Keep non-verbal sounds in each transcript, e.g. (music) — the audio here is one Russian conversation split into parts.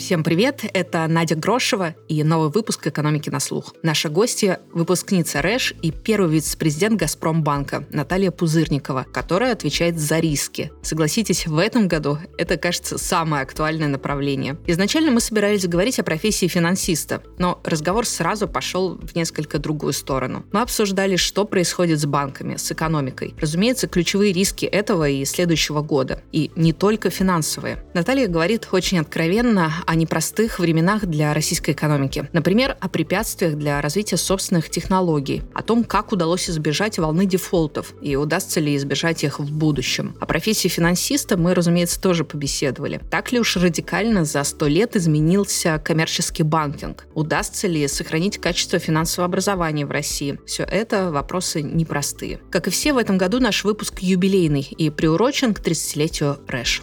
Всем привет, это Надя Грошева и новый выпуск «Экономики на слух». Наша гостья – выпускница РЭШ и первый вице-президент «Газпромбанка» Наталья Пузырникова, которая отвечает за риски. Согласитесь, в этом году это, кажется, самое актуальное направление. Изначально мы собирались говорить о профессии финансиста, но разговор сразу пошел в несколько другую сторону. Мы обсуждали, что происходит с банками, с экономикой. Разумеется, ключевые риски этого и следующего года. И не только финансовые. Наталья говорит очень откровенно о непростых временах для российской экономики. Например, о препятствиях для развития собственных технологий, о том, как удалось избежать волны дефолтов и удастся ли избежать их в будущем. О профессии финансиста мы, разумеется, тоже побеседовали. Так ли уж радикально за сто лет изменился коммерческий банкинг? Удастся ли сохранить качество финансового образования в России? Все это вопросы непростые. Как и все, в этом году наш выпуск юбилейный и приурочен к 30-летию РЭШ.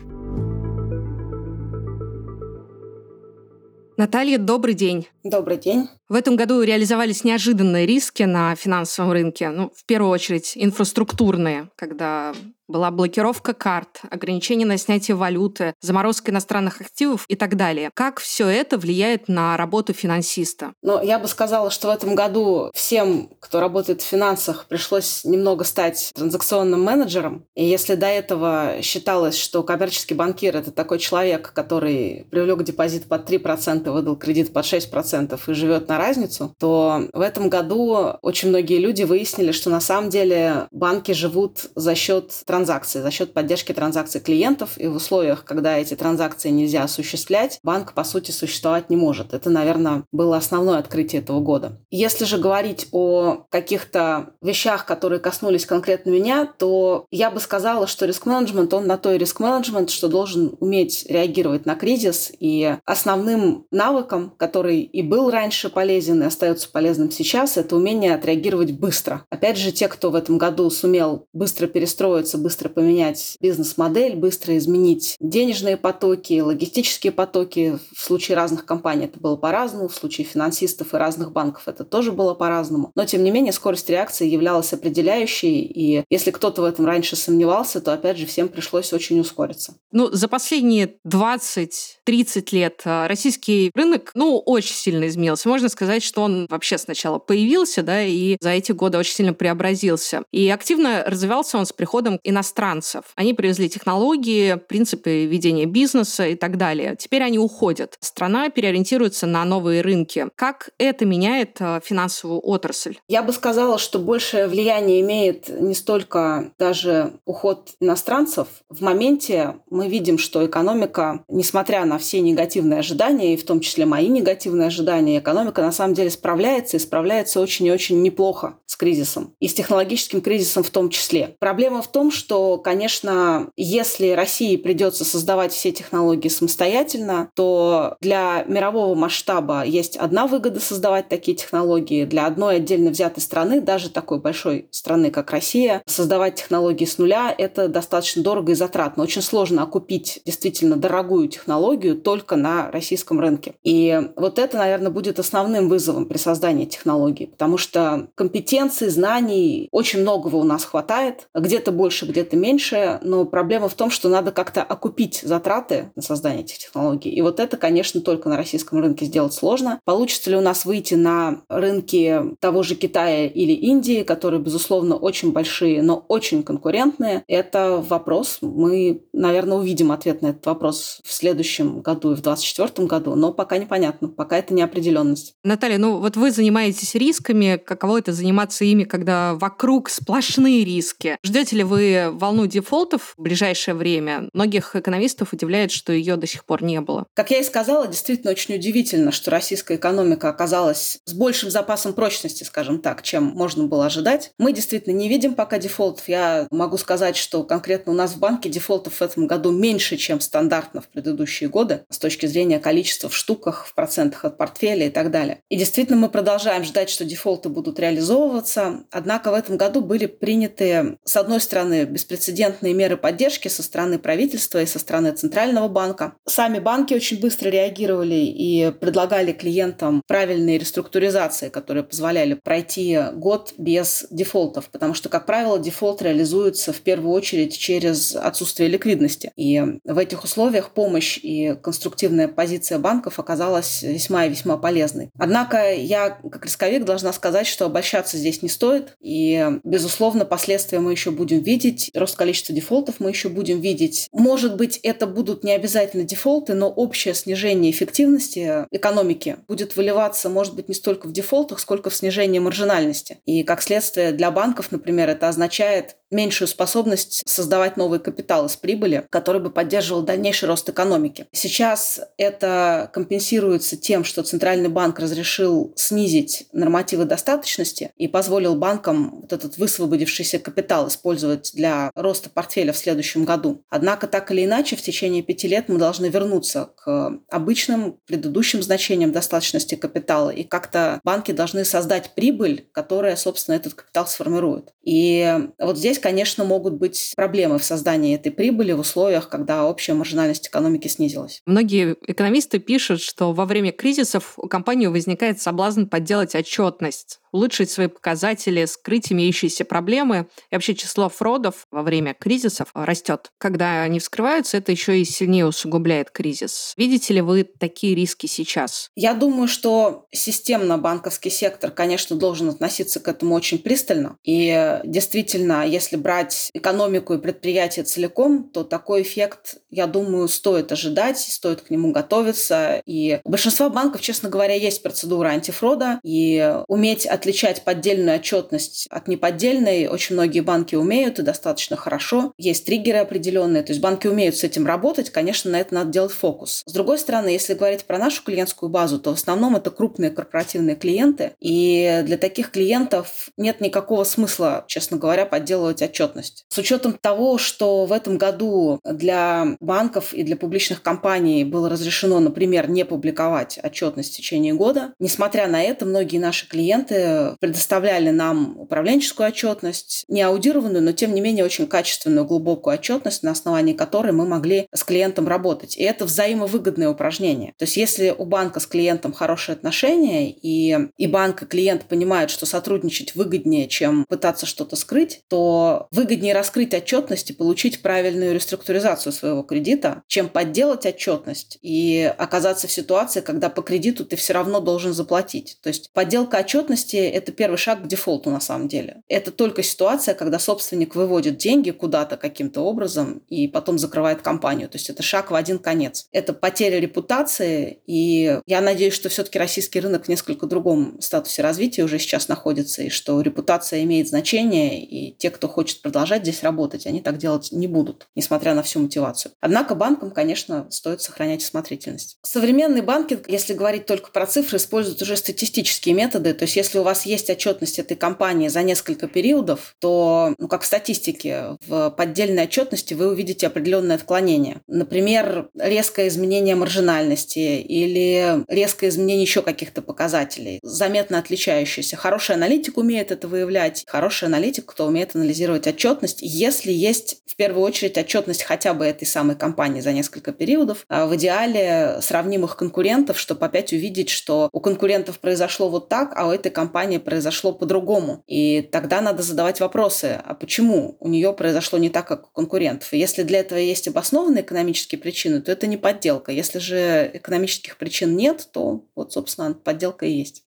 Наталья, добрый день. Добрый день. В этом году реализовались неожиданные риски на финансовом рынке. Ну, в первую очередь, инфраструктурные, когда была блокировка карт, ограничения на снятие валюты, заморозка иностранных активов и так далее. Как все это влияет на работу финансиста? Ну, я бы сказала, что в этом году всем, кто работает в финансах, пришлось немного стать транзакционным менеджером. И если до этого считалось, что коммерческий банкир – это такой человек, который привлек депозит под 3%, выдал кредит под 6% и живет на разницу, то в этом году очень многие люди выяснили, что на самом деле банки живут за счет транзакций, за счет поддержки транзакций клиентов, и в условиях, когда эти транзакции нельзя осуществлять, банк, по сути, существовать не может. Это, наверное, было основное открытие этого года. Если же говорить о каких-то вещах, которые коснулись конкретно меня, то я бы сказала, что риск-менеджмент, он на то и риск-менеджмент, что должен уметь реагировать на кризис, и основным навыком, который и был раньше полезен, и остается полезным сейчас, это умение отреагировать быстро. Опять же, те, кто в этом году сумел быстро перестроиться, быстро поменять бизнес-модель, быстро изменить денежные потоки, логистические потоки. В случае разных компаний это было по-разному, в случае финансистов и разных банков это тоже было по-разному. Но, тем не менее, скорость реакции являлась определяющей, и если кто-то в этом раньше сомневался, то, опять же, всем пришлось очень ускориться. Ну, за последние 20-30 лет а, российский рынок, ну, очень сильно изменился. Можно сказать, что он вообще сначала появился, да, и за эти годы очень сильно преобразился. И активно развивался он с приходом иностранцев. Они привезли технологии, принципы ведения бизнеса и так далее. Теперь они уходят. Страна переориентируется на новые рынки. Как это меняет э, финансовую отрасль? Я бы сказала, что большее влияние имеет не столько даже уход иностранцев. В моменте мы видим, что экономика, несмотря на все негативные ожидания, и в том числе мои негативные ожидания, экономика на самом деле справляется и справляется очень и очень неплохо с кризисом. И с технологическим кризисом в том числе. Проблема в том, что, конечно, если России придется создавать все технологии самостоятельно, то для мирового масштаба есть одна выгода создавать такие технологии. Для одной отдельно взятой страны, даже такой большой страны, как Россия, создавать технологии с нуля – это достаточно дорого и затратно. Очень сложно окупить действительно дорогую технологию только на российском рынке. И вот это, наверное, будет основным вызовом при создании технологий, потому что компетенций, знаний очень многого у нас хватает, где-то больше, где-то меньше, но проблема в том, что надо как-то окупить затраты на создание этих технологий. И вот это, конечно, только на российском рынке сделать сложно. Получится ли у нас выйти на рынки того же Китая или Индии, которые, безусловно, очень большие, но очень конкурентные, это вопрос. Мы, наверное, увидим ответ на этот вопрос в следующем году и в 2024 году, но пока непонятно, пока это неопределенность. Наталья, ну вот вы занимаетесь рисками, каково это заниматься ими, когда вокруг сплошные риски? Ждете ли вы волну дефолтов в ближайшее время? Многих экономистов удивляет, что ее до сих пор не было. Как я и сказала, действительно очень удивительно, что российская экономика оказалась с большим запасом прочности, скажем так, чем можно было ожидать. Мы действительно не видим пока дефолтов. Я могу сказать, что конкретно у нас в банке дефолтов в этом году меньше, чем стандартно в предыдущие годы с точки зрения количества в штуках, в процентах от портфеля и так далее. И действительно мы продолжаем ждать, что дефолты будут реализовываться. Однако в этом году были приняты, с одной стороны, беспрецедентные меры поддержки со стороны правительства и со стороны Центрального банка. Сами банки очень быстро реагировали и предлагали клиентам правильные реструктуризации, которые позволяли пройти год без дефолтов, потому что, как правило, дефолт реализуется в первую очередь через отсутствие ликвидности. И в этих условиях помощь и конструктивная позиция банков оказалась весьма и весьма полезной. Однако я, как рисковик, должна сказать, что обольщаться здесь не стоит. И, безусловно, последствия мы еще будем видеть. Рост количества дефолтов мы еще будем видеть. Может быть, это будут не обязательно дефолты, но общее снижение эффективности экономики будет выливаться, может быть, не столько в дефолтах, сколько в снижении маржинальности. И, как следствие, для банков, например, это означает меньшую способность создавать новый капитал из прибыли, который бы поддерживал дальнейший рост экономики. Сейчас это компенсируется тем, что Центральный банк разрешил снизить нормативы достаточности и позволил банкам вот этот высвободившийся капитал использовать для роста портфеля в следующем году. Однако, так или иначе, в течение пяти лет мы должны вернуться к обычным предыдущим значениям достаточности капитала, и как-то банки должны создать прибыль, которая, собственно, этот капитал сформирует. И вот здесь, конечно, могут быть проблемы в создании этой прибыли в условиях, когда общая маржинальность экономики снизилась. Многие экономисты пишут, что во время кризисов у компании возникает соблазн подделать отчетность улучшить свои показатели, скрыть имеющиеся проблемы. И вообще число фродов во время кризисов растет. Когда они вскрываются, это еще и сильнее усугубляет кризис. Видите ли вы такие риски сейчас? Я думаю, что системно банковский сектор, конечно, должен относиться к этому очень пристально. И действительно, если брать экономику и предприятия целиком, то такой эффект, я думаю, стоит ожидать, стоит к нему готовиться. И у большинства банков, честно говоря, есть процедура антифрода, и уметь отличать поддельную отчетность от неподдельной очень многие банки умеют и достаточно хорошо. Есть триггеры определенные, то есть банки умеют с этим работать, конечно, на это надо делать фокус. С другой стороны, если говорить про нашу клиентскую базу, то в основном это крупные корпоративные клиенты, и для таких клиентов нет никакого смысла, честно говоря, подделывать отчетность. С учетом того, что в этом году для банков и для публичных компаний было разрешено, например, не публиковать отчетность в течение года, несмотря на это, многие наши клиенты предоставляли нам управленческую отчетность, не аудированную, но тем не менее очень качественную, глубокую отчетность, на основании которой мы могли с клиентом работать. И это взаимовыгодное упражнение. То есть если у банка с клиентом хорошие отношения, и, и банк и клиент понимают, что сотрудничать выгоднее, чем пытаться что-то скрыть, то выгоднее раскрыть отчетность и получить правильную реструктуризацию своего кредита, чем подделать отчетность и оказаться в ситуации, когда по кредиту ты все равно должен заплатить. То есть подделка отчетности это первый шаг к дефолту на самом деле. Это только ситуация, когда собственник выводит деньги куда-то каким-то образом и потом закрывает компанию. То есть это шаг в один конец. Это потеря репутации, и я надеюсь, что все-таки российский рынок в несколько другом статусе развития уже сейчас находится, и что репутация имеет значение, и те, кто хочет продолжать здесь работать, они так делать не будут, несмотря на всю мотивацию. Однако банкам, конечно, стоит сохранять осмотрительность. Современные банки, если говорить только про цифры, используют уже статистические методы. То есть если у вас есть отчетность этой компании за несколько периодов, то, ну, как в статистике, в поддельной отчетности вы увидите определенное отклонение. Например, резкое изменение маржинальности или резкое изменение еще каких-то показателей, заметно отличающиеся. Хороший аналитик умеет это выявлять, хороший аналитик, кто умеет анализировать отчетность, если есть в первую очередь отчетность хотя бы этой самой компании за несколько периодов, а в идеале сравнимых конкурентов, чтобы опять увидеть, что у конкурентов произошло вот так, а у этой компании произошло по-другому. И тогда надо задавать вопросы, а почему у нее произошло не так, как у конкурентов. И если для этого есть обоснованные экономические причины, то это не подделка. Если же экономических причин нет, то вот, собственно, подделка и есть.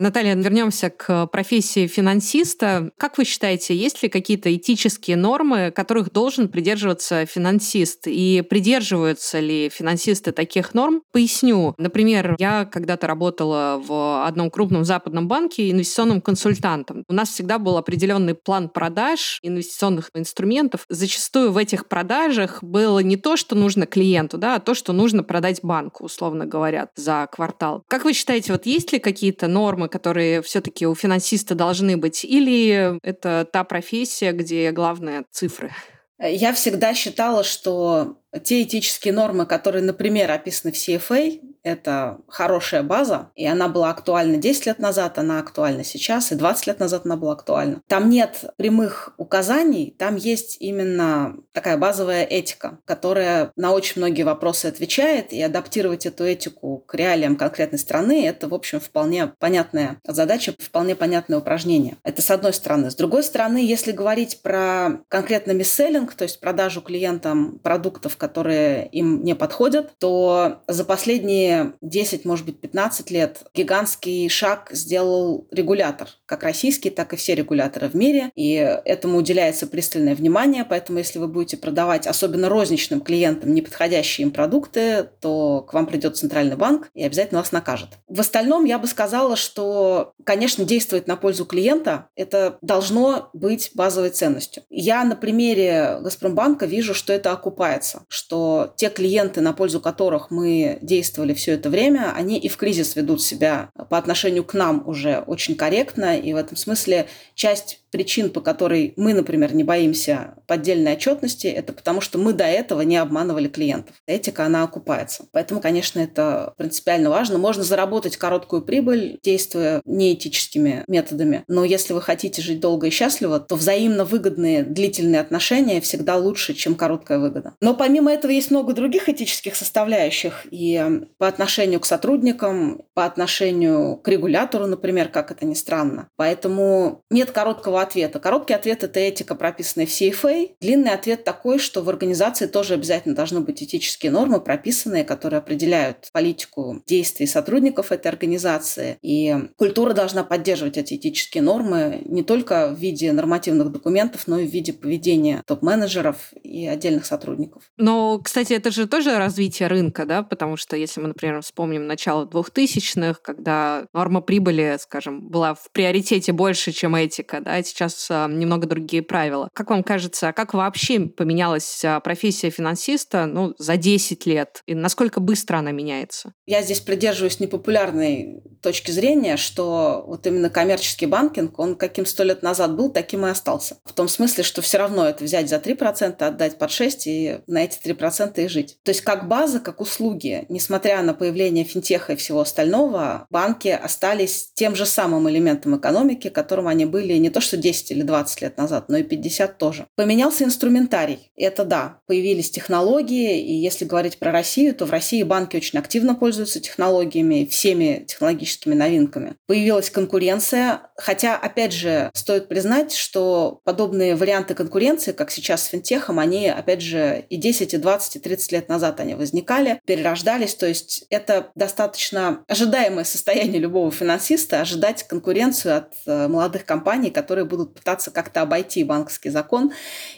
Наталья, вернемся к профессии финансиста. Как вы считаете, есть ли какие-то этические нормы, которых должен придерживаться финансист? И придерживаются ли финансисты таких норм? Поясню. Например, я когда-то работала в одном крупном западном банке инвестиционным консультантом. У нас всегда был определенный план продаж инвестиционных инструментов. Зачастую в этих продажах было не то, что нужно клиенту, да, а то, что нужно продать банку, условно говоря, за квартал. Как вы считаете, вот есть ли какие-то нормы, которые все-таки у финансиста должны быть, или это та профессия, где главное цифры? Я всегда считала, что те этические нормы, которые, например, описаны в CFA, это хорошая база, и она была актуальна 10 лет назад, она актуальна сейчас, и 20 лет назад она была актуальна. Там нет прямых указаний, там есть именно такая базовая этика, которая на очень многие вопросы отвечает, и адаптировать эту этику к реалиям конкретной страны – это, в общем, вполне понятная задача, вполне понятное упражнение. Это с одной стороны. С другой стороны, если говорить про конкретно мисселлинг, то есть продажу клиентам продуктов, которые им не подходят, то за последние 10, может быть, 15 лет гигантский шаг сделал регулятор, как российский, так и все регуляторы в мире, и этому уделяется пристальное внимание, поэтому если вы будете продавать особенно розничным клиентам неподходящие им продукты, то к вам придет центральный банк и обязательно вас накажет. В остальном я бы сказала, что, конечно, действовать на пользу клиента – это должно быть базовой ценностью. Я на примере Газпромбанка вижу, что это окупается, что те клиенты, на пользу которых мы действовали все это время, они и в кризис ведут себя по отношению к нам уже очень корректно, и в этом смысле часть причин, по которой мы, например, не боимся поддельной отчетности, это потому, что мы до этого не обманывали клиентов. Этика, она окупается. Поэтому, конечно, это принципиально важно. Можно заработать короткую прибыль, действуя неэтическими методами. Но если вы хотите жить долго и счастливо, то взаимно выгодные длительные отношения всегда лучше, чем короткая выгода. Но помимо этого есть много других этических составляющих. И по отношению к сотрудникам, по отношению к регулятору, например, как это ни странно. Поэтому нет короткого ответа. Короткий ответ – это этика, прописанная в CFA. Длинный ответ такой, что в организации тоже обязательно должны быть этические нормы, прописанные, которые определяют политику действий сотрудников этой организации. И культура должна поддерживать эти этические нормы не только в виде нормативных документов, но и в виде поведения топ-менеджеров и отдельных сотрудников. Но, кстати, это же тоже развитие рынка, да, потому что если мы, например, вспомним начало 2000-х, когда норма прибыли, скажем, была в приоритете больше, чем этика, да, сейчас а, немного другие правила. Как вам кажется, как вообще поменялась а, профессия финансиста ну, за 10 лет? И насколько быстро она меняется? Я здесь придерживаюсь непопулярной точки зрения, что вот именно коммерческий банкинг, он каким сто лет назад был, таким и остался. В том смысле, что все равно это взять за 3%, отдать под 6% и на эти 3% и жить. То есть как база, как услуги, несмотря на появление финтеха и всего остального, банки остались тем же самым элементом экономики, которым они были не то что 10 или 20 лет назад, но и 50 тоже. Поменялся инструментарий. Это да, появились технологии, и если говорить про Россию, то в России банки очень активно пользуются технологиями, всеми технологическими новинками. Появилась конкуренция, хотя, опять же, стоит признать, что подобные варианты конкуренции, как сейчас с финтехом, они, опять же, и 10, и 20, и 30 лет назад они возникали, перерождались, то есть это достаточно ожидаемое состояние любого финансиста, ожидать конкуренцию от э, молодых компаний, которые будут пытаться как-то обойти банковский закон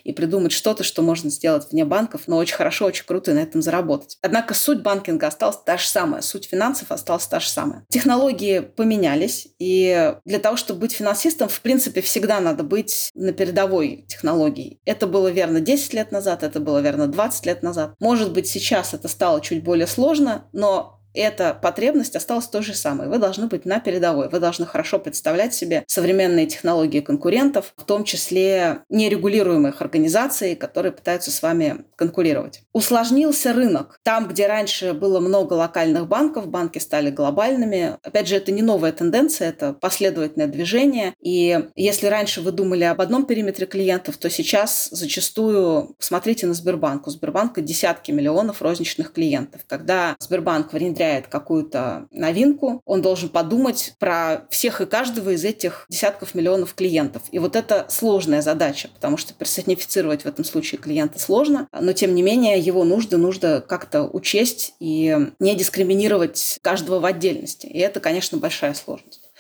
и придумать что-то, что можно сделать вне банков, но очень хорошо, очень круто и на этом заработать. Однако суть банкинга осталась та же самая, суть финансов осталась та же самая. Технологии поменялись, и для того, чтобы быть финансистом, в принципе, всегда надо быть на передовой технологии. Это было верно 10 лет назад, это было верно 20 лет назад. Может быть, сейчас это стало чуть более сложно, но эта потребность осталась той же самой. Вы должны быть на передовой. Вы должны хорошо представлять себе современные технологии конкурентов, в том числе нерегулируемых организаций, которые пытаются с вами конкурировать. Усложнился рынок. Там, где раньше было много локальных банков, банки стали глобальными. Опять же, это не новая тенденция, это последовательное движение. И если раньше вы думали об одном периметре клиентов, то сейчас зачастую посмотрите на Сбербанк. У Сбербанка десятки миллионов розничных клиентов. Когда Сбербанк внедряет внедряет какую-то новинку, он должен подумать про всех и каждого из этих десятков миллионов клиентов. И вот это сложная задача, потому что персонифицировать в этом случае клиента сложно, но тем не менее его нужды нужно как-то учесть и не дискриминировать каждого в отдельности. И это, конечно, большая сложность.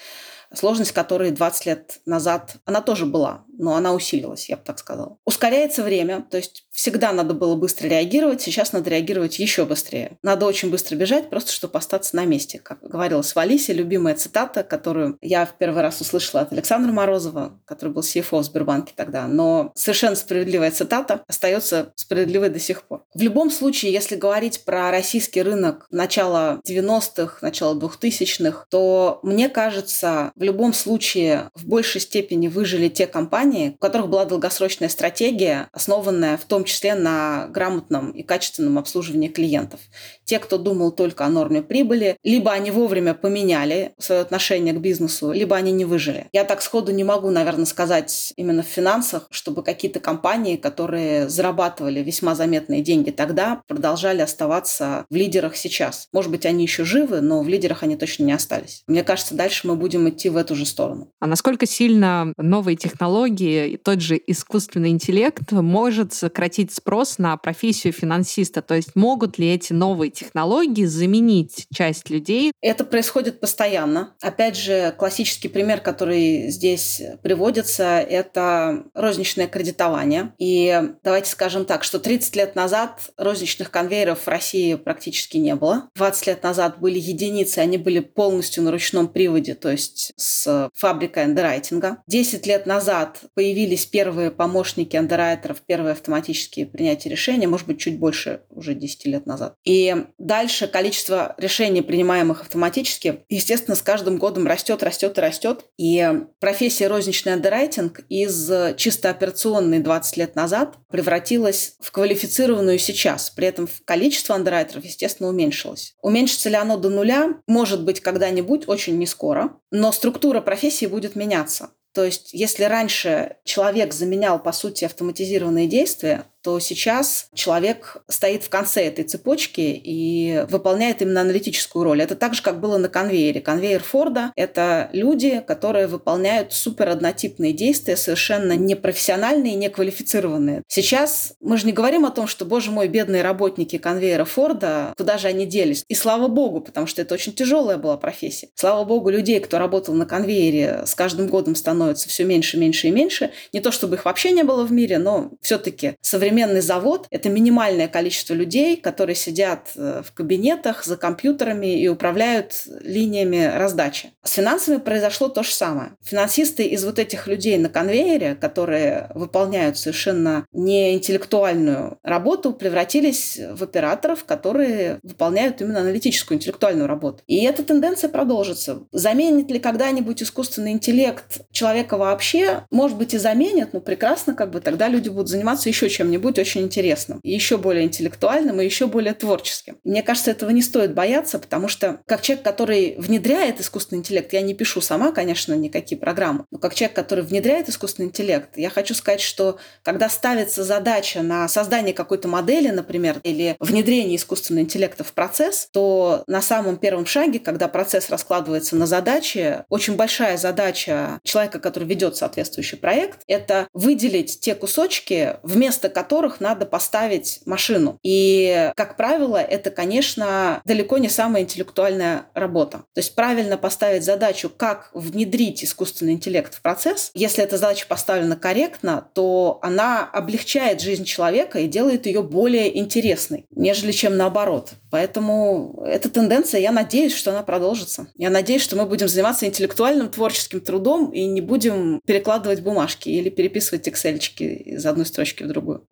Сложность, которой 20 лет назад, она тоже была, но она усилилась, я бы так сказала. Ускоряется время, то есть всегда надо было быстро реагировать, сейчас надо реагировать еще быстрее. Надо очень быстро бежать, просто чтобы остаться на месте. Как говорилось в Алисе, любимая цитата, которую я в первый раз услышала от Александра Морозова, который был CFO в Сбербанке тогда, но совершенно справедливая цитата остается справедливой до сих пор. В любом случае, если говорить про российский рынок начала 90-х, начала 2000-х, то мне кажется, в любом случае в большей степени выжили те компании, у которых была долгосрочная стратегия, основанная в том числе на грамотном и качественном обслуживании клиентов. Те, кто думал только о норме прибыли, либо они вовремя поменяли свое отношение к бизнесу, либо они не выжили. Я так сходу не могу, наверное, сказать именно в финансах, чтобы какие-то компании, которые зарабатывали весьма заметные деньги тогда, продолжали оставаться в лидерах сейчас. Может быть, они еще живы, но в лидерах они точно не остались. Мне кажется, дальше мы будем идти в эту же сторону. А насколько сильно новые технологии и тот же искусственный интеллект может сократить спрос на профессию финансиста? То есть могут ли эти новые технологии заменить часть людей? Это происходит постоянно. Опять же, классический пример, который здесь приводится, это розничное кредитование. И давайте скажем так, что 30 лет назад розничных конвейеров в России практически не было. 20 лет назад были единицы, они были полностью на ручном приводе, то есть с фабрикой андеррайтинга. 10 лет назад появились первые помощники андеррайтеров, первые автоматические принятия решений, может быть, чуть больше уже 10 лет назад. И дальше количество решений, принимаемых автоматически, естественно, с каждым годом растет, растет и растет. И профессия розничный андеррайтинг из чисто операционной 20 лет назад превратилась в квалифицированную сейчас. При этом количество андеррайтеров, естественно, уменьшилось. Уменьшится ли оно до нуля? Может быть, когда-нибудь, очень не скоро. Но структура профессии будет меняться. То есть, если раньше человек заменял, по сути, автоматизированные действия, то сейчас человек стоит в конце этой цепочки и выполняет именно аналитическую роль. Это так же, как было на конвейере. Конвейер Форда — это люди, которые выполняют супер однотипные действия, совершенно непрофессиональные неквалифицированные. Сейчас мы же не говорим о том, что, боже мой, бедные работники конвейера Форда, куда же они делись? И слава богу, потому что это очень тяжелая была профессия. Слава богу, людей, кто работал на конвейере, с каждым годом становится все меньше, меньше и меньше. Не то, чтобы их вообще не было в мире, но все-таки современные современный завод – это минимальное количество людей, которые сидят э, в кабинетах за компьютерами и управляют линиями раздачи. С финансами произошло то же самое. Финансисты из вот этих людей на конвейере, которые выполняют совершенно неинтеллектуальную работу, превратились в операторов, которые выполняют именно аналитическую интеллектуальную работу. И эта тенденция продолжится. Заменит ли когда-нибудь искусственный интеллект человека вообще? Может быть и заменит, но прекрасно, как бы тогда люди будут заниматься еще чем-нибудь будет очень интересным, еще более интеллектуальным и еще более творческим. Мне кажется, этого не стоит бояться, потому что как человек, который внедряет искусственный интеллект, я не пишу сама, конечно, никакие программы, но как человек, который внедряет искусственный интеллект, я хочу сказать, что когда ставится задача на создание какой-то модели, например, или внедрение искусственного интеллекта в процесс, то на самом первом шаге, когда процесс раскладывается на задачи, очень большая задача человека, который ведет соответствующий проект, это выделить те кусочки, вместо которых которых надо поставить машину. И, как правило, это, конечно, далеко не самая интеллектуальная работа. То есть правильно поставить задачу, как внедрить искусственный интеллект в процесс. Если эта задача поставлена корректно, то она облегчает жизнь человека и делает ее более интересной, нежели чем наоборот. Поэтому эта тенденция, я надеюсь, что она продолжится. Я надеюсь, что мы будем заниматься интеллектуальным творческим трудом и не будем перекладывать бумажки или переписывать excel из одной строчки в другую.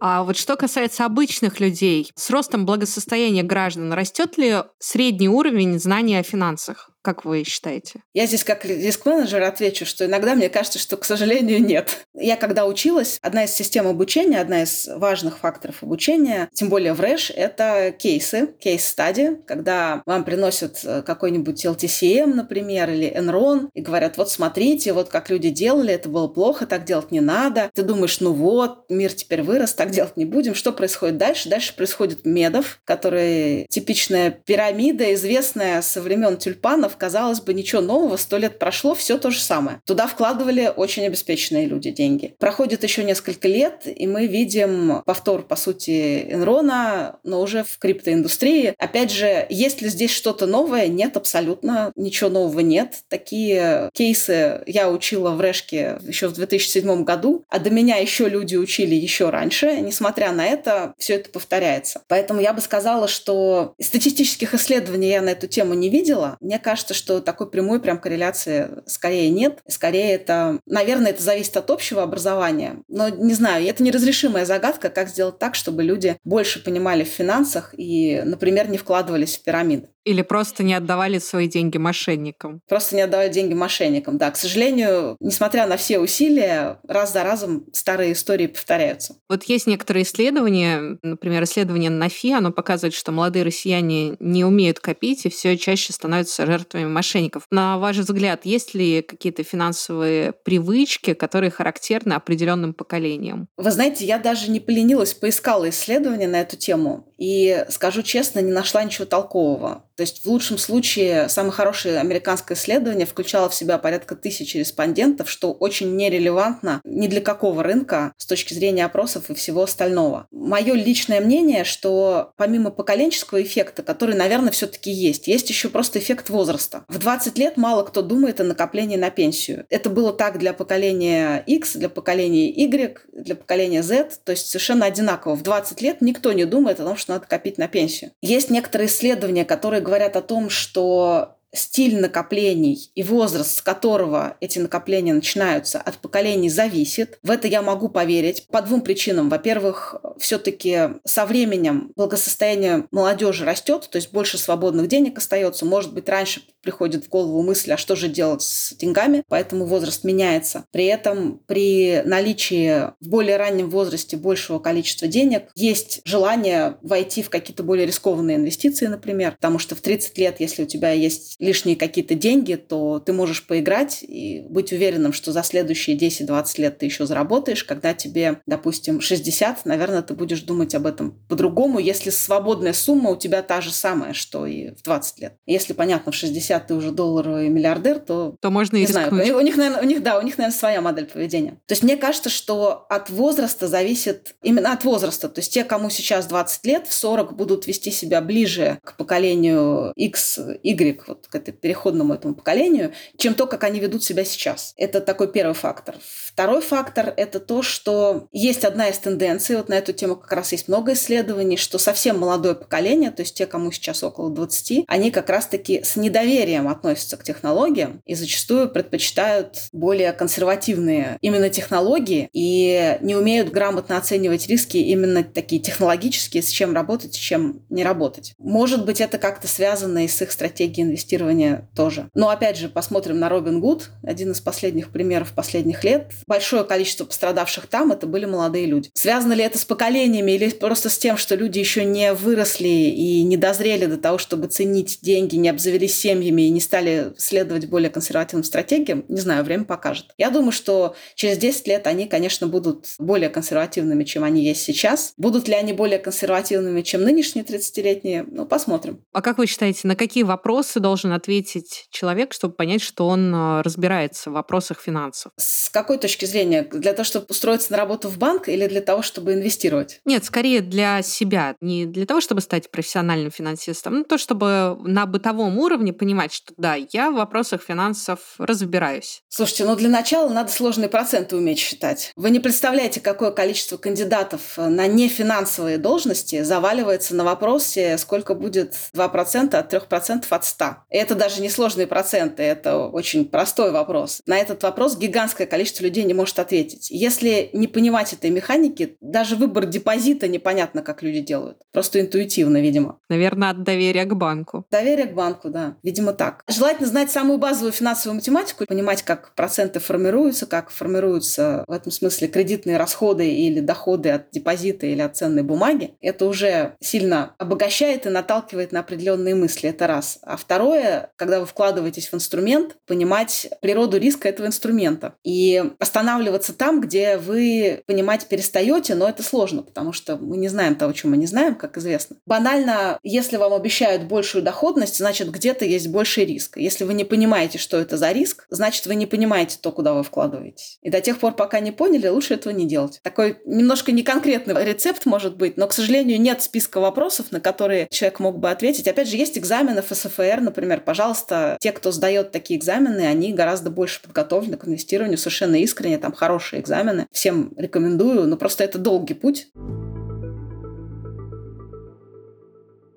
А вот что касается обычных людей, с ростом благосостояния граждан растет ли средний уровень знания о финансах? Как вы считаете? Я здесь как риск-менеджер отвечу, что иногда мне кажется, что, к сожалению, нет. Я когда училась, одна из систем обучения, одна из важных факторов обучения, тем более в РЭШ, это кейсы, кейс-стади, когда вам приносят э, какой-нибудь LTCM, например, или Enron, и говорят, вот смотрите, вот как люди делали, это было плохо, так делать не надо. Ты думаешь, ну вот, мир теперь вырос, так делать не будем. Что происходит дальше? Дальше происходит Медов, который типичная пирамида, известная со времен тюльпанов, миллионов, казалось бы, ничего нового, сто лет прошло, все то же самое. Туда вкладывали очень обеспеченные люди деньги. Проходит еще несколько лет, и мы видим повтор, по сути, Энрона, но уже в криптоиндустрии. Опять же, есть ли здесь что-то новое? Нет, абсолютно. Ничего нового нет. Такие кейсы я учила в Решке еще в 2007 году, а до меня еще люди учили еще раньше. Несмотря на это, все это повторяется. Поэтому я бы сказала, что статистических исследований я на эту тему не видела. Мне кажется, кажется, что такой прямой прям корреляции скорее нет. Скорее это, наверное, это зависит от общего образования. Но не знаю, это неразрешимая загадка, как сделать так, чтобы люди больше понимали в финансах и, например, не вкладывались в пирамиды. Или просто не отдавали свои деньги мошенникам. Просто не отдавали деньги мошенникам, да. К сожалению, несмотря на все усилия, раз за разом старые истории повторяются. Вот есть некоторые исследования, например, исследование НАФИ, оно показывает, что молодые россияне не умеют копить и все чаще становятся жертвами мошенников. На ваш взгляд, есть ли какие-то финансовые привычки, которые характерны определенным поколениям? Вы знаете, я даже не поленилась, поискала исследования на эту тему и, скажу честно, не нашла ничего толкового. То есть в лучшем случае самое хорошее американское исследование включало в себя порядка тысячи респондентов, что очень нерелевантно ни для какого рынка с точки зрения опросов и всего остального. Мое личное мнение, что помимо поколенческого эффекта, который, наверное, все-таки есть, есть еще просто эффект возраста. В 20 лет мало кто думает о накоплении на пенсию. Это было так для поколения X, для поколения Y, для поколения Z, то есть совершенно одинаково. В 20 лет никто не думает о том, что надо копить на пенсию. Есть некоторые исследования, которые говорят о том, что стиль накоплений и возраст, с которого эти накопления начинаются, от поколений зависит. В это я могу поверить по двум причинам. Во-первых, все-таки со временем благосостояние молодежи растет, то есть больше свободных денег остается. Может быть, раньше приходит в голову мысль, а что же делать с деньгами, поэтому возраст меняется. При этом при наличии в более раннем возрасте большего количества денег есть желание войти в какие-то более рискованные инвестиции, например, потому что в 30 лет, если у тебя есть лишние какие-то деньги, то ты можешь поиграть и быть уверенным, что за следующие 10-20 лет ты еще заработаешь. Когда тебе, допустим, 60, наверное, ты будешь думать об этом по-другому, если свободная сумма у тебя та же самая, что и в 20 лет. Если, понятно, в 60 ты уже долларовый миллиардер, то... То можно и не знаю, у них, наверное, у них, да, у них, наверное, своя модель поведения. То есть мне кажется, что от возраста зависит... Именно от возраста. То есть те, кому сейчас 20 лет, в 40 будут вести себя ближе к поколению X, Y, вот к этой переходному этому поколению, чем то, как они ведут себя сейчас. Это такой первый фактор. Второй фактор – это то, что есть одна из тенденций, вот на эту тему как раз есть много исследований, что совсем молодое поколение, то есть те, кому сейчас около 20, они как раз-таки с недоверием относятся к технологиям и зачастую предпочитают более консервативные именно технологии и не умеют грамотно оценивать риски именно такие технологические, с чем работать, с чем не работать. Может быть, это как-то связано и с их стратегией инвестирования тоже. Но опять же, посмотрим на Робин Гуд, один из последних примеров последних лет большое количество пострадавших там это были молодые люди. Связано ли это с поколениями или просто с тем, что люди еще не выросли и не дозрели до того, чтобы ценить деньги, не обзавелись семьями и не стали следовать более консервативным стратегиям? Не знаю, время покажет. Я думаю, что через 10 лет они, конечно, будут более консервативными, чем они есть сейчас. Будут ли они более консервативными, чем нынешние 30-летние? Ну, посмотрим. А как вы считаете, на какие вопросы должен ответить человек, чтобы понять, что он э, разбирается в вопросах финансов? С какой точки точки зрения? Для того, чтобы устроиться на работу в банк или для того, чтобы инвестировать? Нет, скорее для себя. Не для того, чтобы стать профессиональным финансистом, но то, чтобы на бытовом уровне понимать, что да, я в вопросах финансов разбираюсь. Слушайте, ну для начала надо сложные проценты уметь считать. Вы не представляете, какое количество кандидатов на нефинансовые должности заваливается на вопросе, сколько будет 2% от 3% от 100. И это даже не сложные проценты, это очень простой вопрос. На этот вопрос гигантское количество людей людей не может ответить. Если не понимать этой механики, даже выбор депозита непонятно, как люди делают. Просто интуитивно, видимо. Наверное, от доверия к банку. Доверие к банку, да. Видимо, так. Желательно знать самую базовую финансовую математику, понимать, как проценты формируются, как формируются в этом смысле кредитные расходы или доходы от депозита или от ценной бумаги. Это уже сильно обогащает и наталкивает на определенные мысли. Это раз. А второе, когда вы вкладываетесь в инструмент, понимать природу риска этого инструмента. И останавливаться там, где вы понимать перестаете, но это сложно, потому что мы не знаем того, чем мы не знаем, как известно. Банально, если вам обещают большую доходность, значит, где-то есть больший риск. Если вы не понимаете, что это за риск, значит, вы не понимаете то, куда вы вкладываетесь. И до тех пор, пока не поняли, лучше этого не делать. Такой немножко неконкретный рецепт может быть, но, к сожалению, нет списка вопросов, на которые человек мог бы ответить. Опять же, есть экзамены ФСФР, например. Пожалуйста, те, кто сдает такие экзамены, они гораздо больше подготовлены к инвестированию, совершенно искренне искренне, там хорошие экзамены. Всем рекомендую, но просто это долгий путь.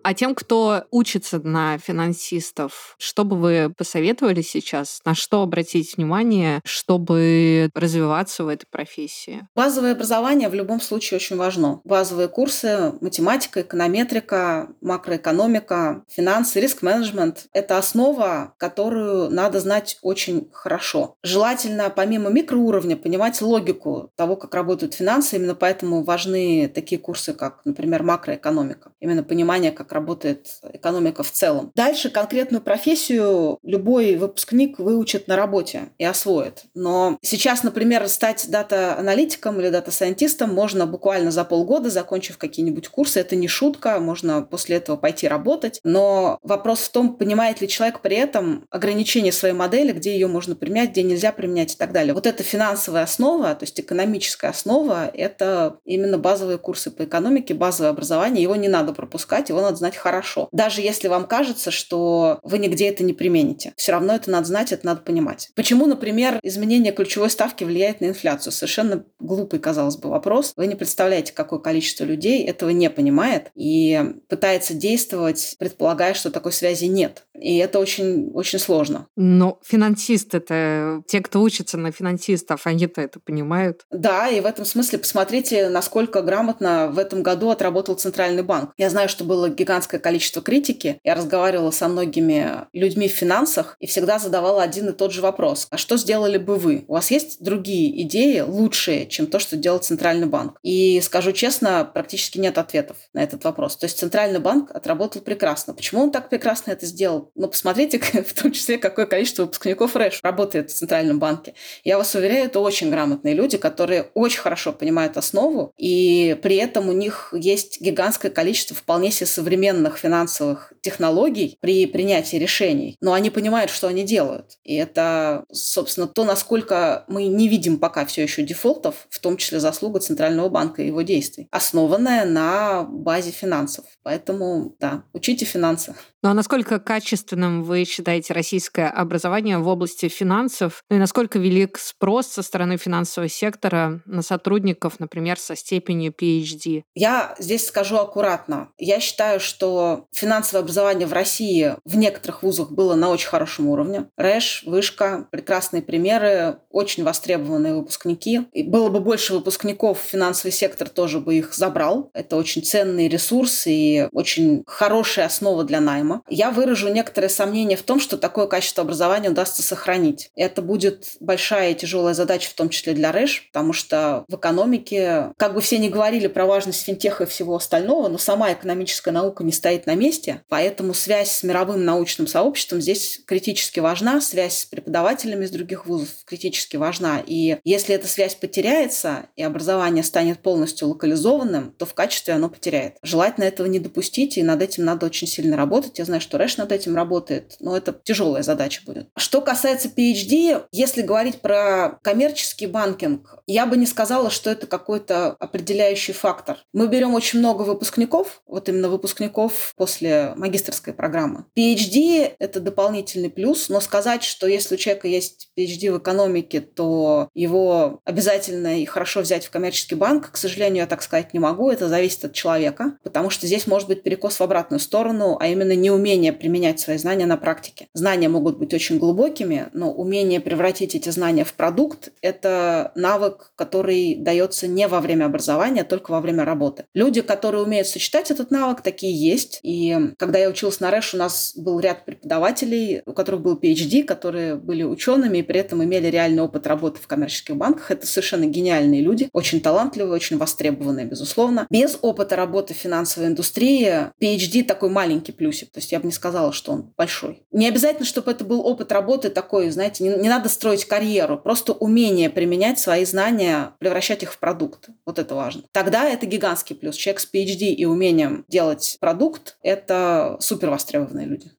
А тем, кто учится на финансистов, что бы вы посоветовали сейчас? На что обратить внимание, чтобы развиваться в этой профессии? Базовое образование в любом случае очень важно. Базовые курсы, математика, эконометрика, макроэкономика, финансы, риск-менеджмент – это основа, которую надо знать очень хорошо. Желательно помимо микроуровня понимать логику того, как работают финансы. Именно поэтому важны такие курсы, как, например, макроэкономика. Именно понимание, как работает экономика в целом. Дальше конкретную профессию любой выпускник выучит на работе и освоит. Но сейчас, например, стать дата-аналитиком или дата-сайентистом можно буквально за полгода, закончив какие-нибудь курсы. Это не шутка, можно после этого пойти работать. Но вопрос в том, понимает ли человек при этом ограничения своей модели, где ее можно применять, где нельзя применять и так далее. Вот эта финансовая основа, то есть экономическая основа, это именно базовые курсы по экономике, базовое образование. Его не надо пропускать, его надо знать хорошо. Даже если вам кажется, что вы нигде это не примените. Все равно это надо знать, это надо понимать. Почему, например, изменение ключевой ставки влияет на инфляцию? Совершенно глупый, казалось бы, вопрос. Вы не представляете, какое количество людей этого не понимает и пытается действовать, предполагая, что такой связи нет. И это очень, очень сложно. Но финансисты это те, кто учится на финансистов, они-то это понимают. Да, и в этом смысле посмотрите, насколько грамотно в этом году отработал Центральный банк. Я знаю, что было гигантское количество критики. Я разговаривала со многими людьми в финансах и всегда задавала один и тот же вопрос. А что сделали бы вы? У вас есть другие идеи лучшие, чем то, что делал Центральный банк? И скажу честно, практически нет ответов на этот вопрос. То есть Центральный банк отработал прекрасно. Почему он так прекрасно это сделал? Ну, посмотрите, (laughs) в том числе, какое количество выпускников РЭШ работает в Центральном банке. Я вас уверяю, это очень грамотные люди, которые очень хорошо понимают основу, и при этом у них есть гигантское количество вполне себе современных финансовых технологий при принятии решений. Но они понимают, что они делают. И это, собственно, то, насколько мы не видим пока все еще дефолтов, в том числе заслуга Центрального банка и его действий, основанная на базе финансов. Поэтому, да, учите финансы. Ну а насколько качественным вы считаете российское образование в области финансов? Ну и насколько велик спрос со стороны финансового сектора на сотрудников, например, со степенью PhD? Я здесь скажу аккуратно. Я считаю, что финансовое образование в России в некоторых вузах было на очень хорошем уровне. РЭШ, Вышка, прекрасные примеры, очень востребованные выпускники. И было бы больше выпускников, финансовый сектор тоже бы их забрал. Это очень ценный ресурс и очень хорошая основа для найма проблема. Я выражу некоторые сомнения в том, что такое качество образования удастся сохранить. Это будет большая и тяжелая задача, в том числе для РЭШ, потому что в экономике, как бы все не говорили про важность финтеха и всего остального, но сама экономическая наука не стоит на месте, поэтому связь с мировым научным сообществом здесь критически важна, связь с преподавателями из других вузов критически важна. И если эта связь потеряется, и образование станет полностью локализованным, то в качестве оно потеряет. Желательно этого не допустить, и над этим надо очень сильно работать. Я знаю, что Рэш над этим работает, но это тяжелая задача будет. Что касается PhD, если говорить про коммерческий банкинг, я бы не сказала, что это какой-то определяющий фактор. Мы берем очень много выпускников, вот именно выпускников после магистрской программы. PhD – это дополнительный плюс, но сказать, что если у человека есть PhD в экономике, то его обязательно и хорошо взять в коммерческий банк, к сожалению, я так сказать не могу, это зависит от человека, потому что здесь может быть перекос в обратную сторону, а именно не неумение применять свои знания на практике. Знания могут быть очень глубокими, но умение превратить эти знания в продукт – это навык, который дается не во время образования, а только во время работы. Люди, которые умеют сочетать этот навык, такие есть. И когда я училась на РЭШ, у нас был ряд преподавателей, у которых был PhD, которые были учеными и при этом имели реальный опыт работы в коммерческих банках. Это совершенно гениальные люди, очень талантливые, очень востребованные, безусловно. Без опыта работы в финансовой индустрии PhD такой маленький плюсик. То есть я бы не сказала, что он большой. Не обязательно, чтобы это был опыт работы такой, знаете, не, не надо строить карьеру, просто умение применять свои знания, превращать их в продукт. Вот это важно. Тогда это гигантский плюс. Человек с PhD и умением делать продукт – это супер востребованные люди.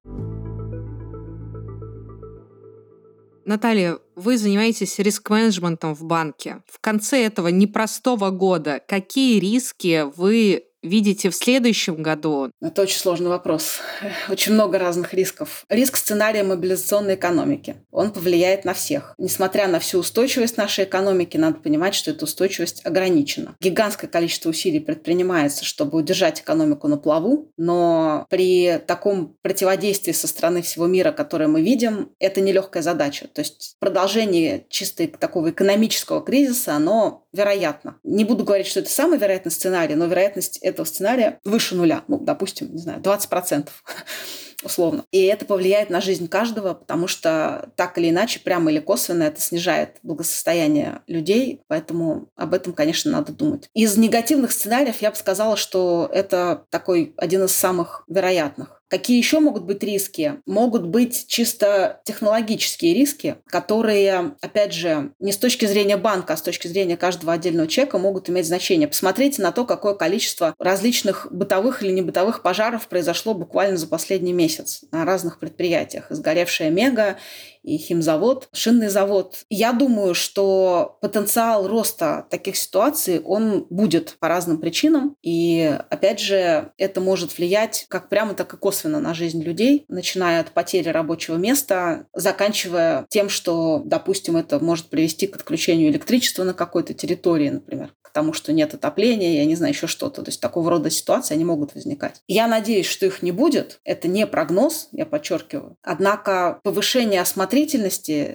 Наталья, вы занимаетесь риск-менеджментом в банке. В конце этого непростого года какие риски вы видите в следующем году? Это очень сложный вопрос. Очень много разных рисков. Риск сценария мобилизационной экономики. он повлияет на всех. Несмотря на всю устойчивость нашей экономики, надо понимать, что эта устойчивость ограничена. Гигантское количество усилий предпринимается, чтобы удержать экономику на плаву, но при таком противодействии со стороны всего мира, которое мы видим, это нелегкая задача. То есть продолжение чисто такого экономического кризиса, оно вероятно. Не буду говорить, что это самый вероятный сценарий, но вероятность этого сценария выше нуля. Ну, допустим, не знаю, 20% (laughs) условно. И это повлияет на жизнь каждого, потому что так или иначе, прямо или косвенно, это снижает благосостояние людей, поэтому об этом, конечно, надо думать. Из негативных сценариев я бы сказала, что это такой один из самых вероятных. Какие еще могут быть риски? Могут быть чисто технологические риски, которые, опять же, не с точки зрения банка, а с точки зрения каждого отдельного человека могут иметь значение. Посмотрите на то, какое количество различных бытовых или небытовых пожаров произошло буквально за последний месяц на разных предприятиях. Сгоревшая Мега и химзавод, шинный завод. Я думаю, что потенциал роста таких ситуаций, он будет по разным причинам. И, опять же, это может влиять как прямо, так и косвенно на жизнь людей, начиная от потери рабочего места, заканчивая тем, что, допустим, это может привести к отключению электричества на какой-то территории, например тому, что нет отопления, я не знаю, еще что-то. То есть такого рода ситуации, они могут возникать. Я надеюсь, что их не будет. Это не прогноз, я подчеркиваю. Однако повышение осмотрительности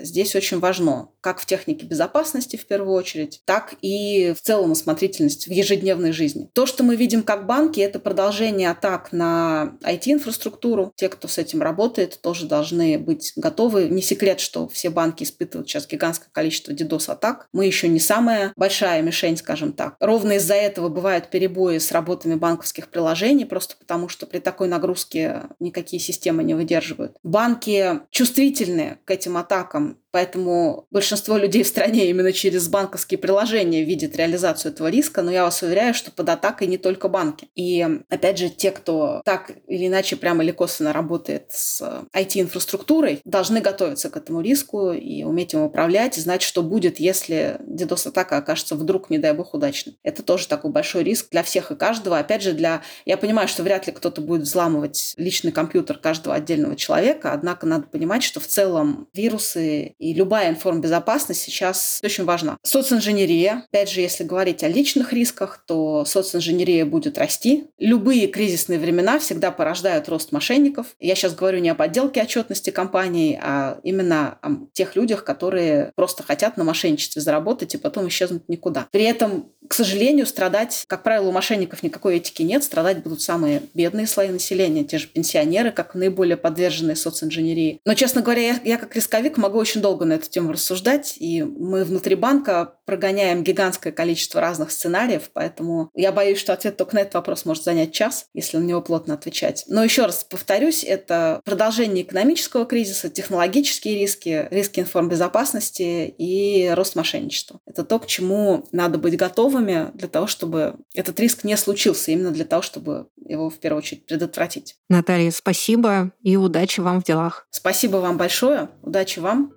здесь очень важно. Как в технике безопасности, в первую очередь, так и в целом осмотрительность в ежедневной жизни. То, что мы видим как банки, это продолжение атак на IT-инфраструктуру. Те, кто с этим работает, тоже должны быть готовы. Не секрет, что все банки испытывают сейчас гигантское количество DDoS-атак. Мы еще не самая большая мишень, скажем так. Ровно из-за этого бывают перебои с работами банковских приложений, просто потому что при такой нагрузке никакие системы не выдерживают. Банки чувствительны к этим атакам Поэтому большинство людей в стране именно через банковские приложения видят реализацию этого риска, но я вас уверяю, что под атакой не только банки. И опять же, те, кто так или иначе прямо или косвенно работает с IT-инфраструктурой, должны готовиться к этому риску и уметь им управлять, и знать, что будет, если DDoS-атака окажется вдруг, не дай бог, удачной. Это тоже такой большой риск для всех и каждого. Опять же, для... Я понимаю, что вряд ли кто-то будет взламывать личный компьютер каждого отдельного человека, однако надо понимать, что в целом вирусы и любая информбезопасность сейчас очень важна. Социнженерия. Опять же, если говорить о личных рисках, то социнженерия будет расти. Любые кризисные времена всегда порождают рост мошенников. Я сейчас говорю не об отделке отчетности компании, а именно о тех людях, которые просто хотят на мошенничестве заработать и потом исчезнуть никуда. При этом, к сожалению, страдать, как правило, у мошенников никакой этики нет. Страдать будут самые бедные слои населения, те же пенсионеры, как наиболее подверженные социнженерии. Но, честно говоря, я, я как рисковик могу очень долго на эту тему рассуждать, и мы внутри банка прогоняем гигантское количество разных сценариев, поэтому я боюсь, что ответ только на этот вопрос может занять час, если на него плотно отвечать. Но еще раз повторюсь, это продолжение экономического кризиса, технологические риски, риски информбезопасности и рост мошенничества. Это то, к чему надо быть готовыми для того, чтобы этот риск не случился, именно для того, чтобы его в первую очередь предотвратить. Наталья, спасибо и удачи вам в делах. Спасибо вам большое, удачи вам.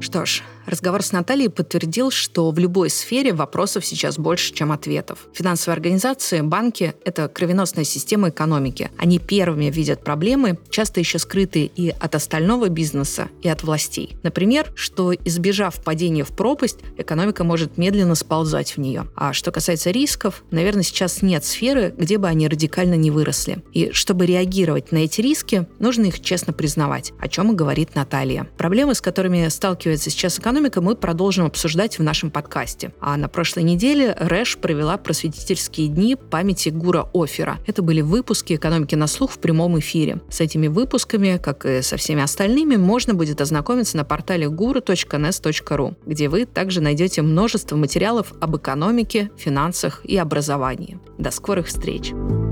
Что ж, Разговор с Натальей подтвердил, что в любой сфере вопросов сейчас больше, чем ответов. Финансовые организации, банки — это кровеносная система экономики. Они первыми видят проблемы, часто еще скрытые и от остального бизнеса, и от властей. Например, что избежав падения в пропасть, экономика может медленно сползать в нее. А что касается рисков, наверное, сейчас нет сферы, где бы они радикально не выросли. И чтобы реагировать на эти риски, нужно их честно признавать, о чем и говорит Наталья. Проблемы, с которыми сталкивается сейчас экономика, экономика мы продолжим обсуждать в нашем подкасте. А на прошлой неделе Рэш провела просветительские дни памяти Гура Офера. Это были выпуски «Экономики на слух» в прямом эфире. С этими выпусками, как и со всеми остальными, можно будет ознакомиться на портале guru.nes.ru, где вы также найдете множество материалов об экономике, финансах и образовании. До скорых встреч! Thank